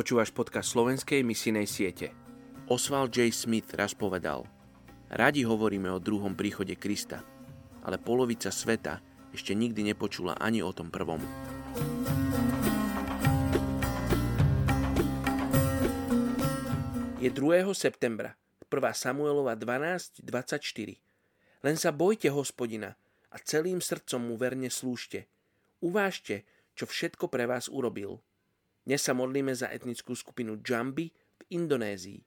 Počúvaš podcast slovenskej misijnej siete. Oswald J. Smith raz povedal Radi hovoríme o druhom príchode Krista, ale polovica sveta ešte nikdy nepočula ani o tom prvom. Je 2. septembra, 1. Samuelova 12.24. Len sa bojte hospodina a celým srdcom mu verne slúžte. Uvážte, čo všetko pre vás urobil – dnes sa modlíme za etnickú skupinu Jambi v Indonézii.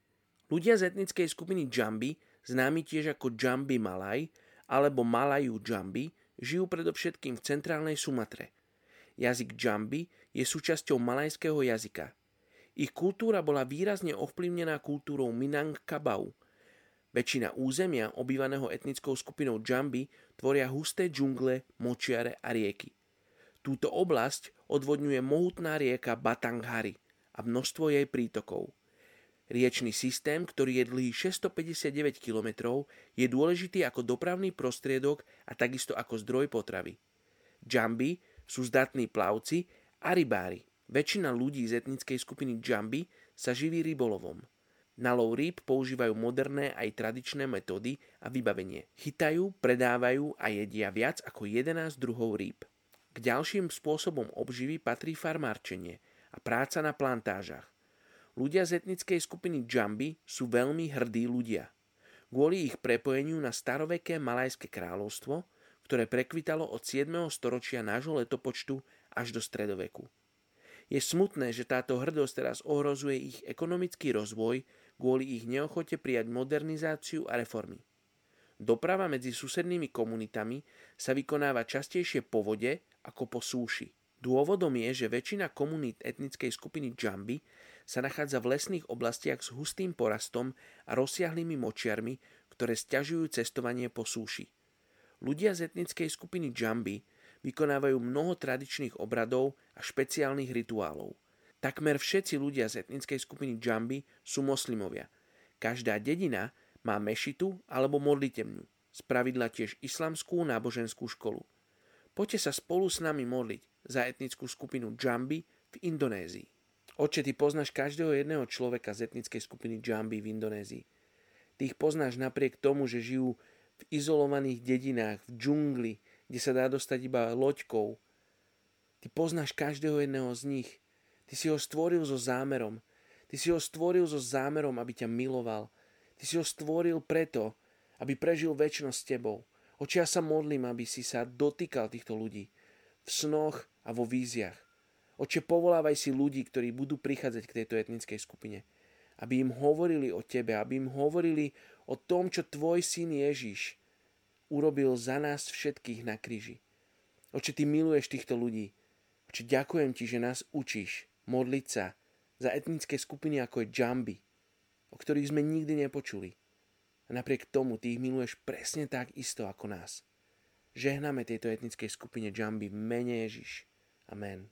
Ľudia z etnickej skupiny Jambi, známi tiež ako Jambi Malaj alebo Malayu Jambi, žijú predovšetkým v centrálnej Sumatre. Jazyk Jambi je súčasťou malajského jazyka. Ich kultúra bola výrazne ovplyvnená kultúrou Minangkabau. Väčšina územia, obývaného etnickou skupinou Jambi, tvoria husté džungle, močiare a rieky. Túto oblasť odvodňuje mohutná rieka Batanghari a množstvo jej prítokov. Riečný systém, ktorý je dlhý 659 km, je dôležitý ako dopravný prostriedok a takisto ako zdroj potravy. Džambi sú zdatní plavci a rybári. Väčšina ľudí z etnickej skupiny Džambi sa živí rybolovom. Na lov rýb používajú moderné aj tradičné metódy a vybavenie. Chytajú, predávajú a jedia viac ako 11 druhov rýb. K ďalším spôsobom obživy patrí farmárčenie a práca na plantážach. Ľudia z etnickej skupiny Džambi sú veľmi hrdí ľudia. Kvôli ich prepojeniu na staroveké Malajské kráľovstvo, ktoré prekvitalo od 7. storočia nášho letopočtu až do stredoveku. Je smutné, že táto hrdosť teraz ohrozuje ich ekonomický rozvoj kvôli ich neochote prijať modernizáciu a reformy. Doprava medzi susednými komunitami sa vykonáva častejšie po vode ako po súši. Dôvodom je, že väčšina komunít etnickej skupiny Džambi sa nachádza v lesných oblastiach s hustým porastom a rozsiahlými močiarmi, ktoré stiažujú cestovanie po súši. Ľudia z etnickej skupiny Džambi vykonávajú mnoho tradičných obradov a špeciálnych rituálov. Takmer všetci ľudia z etnickej skupiny Džambi sú moslimovia. Každá dedina má mešitu alebo modlitevňu, spravidla tiež islamskú náboženskú školu. Poďte sa spolu s nami modliť za etnickú skupinu Džambi v Indonézii. Oče, ty poznáš každého jedného človeka z etnickej skupiny Džambi v Indonézii. Ty ich poznáš napriek tomu, že žijú v izolovaných dedinách, v džungli, kde sa dá dostať iba loďkou. Ty poznáš každého jedného z nich. Ty si ho stvoril so zámerom. Ty si ho stvoril so zámerom, aby ťa miloval, Ty si ho stvoril preto, aby prežil väčšnosť s tebou. Oči ja sa modlím, aby si sa dotýkal týchto ľudí v snoch a vo víziach. Oče, povolávaj si ľudí, ktorí budú prichádzať k tejto etnickej skupine. Aby im hovorili o tebe, aby im hovorili o tom, čo tvoj syn Ježiš urobil za nás všetkých na kríži. Oče, ty miluješ týchto ľudí. Oče, ďakujem ti, že nás učíš modliť sa za etnické skupiny ako je Jambi, o ktorých sme nikdy nepočuli. A napriek tomu ty ich miluješ presne tak isto ako nás. Žehname tejto etnickej skupine Jambi mene Ježiš. Amen.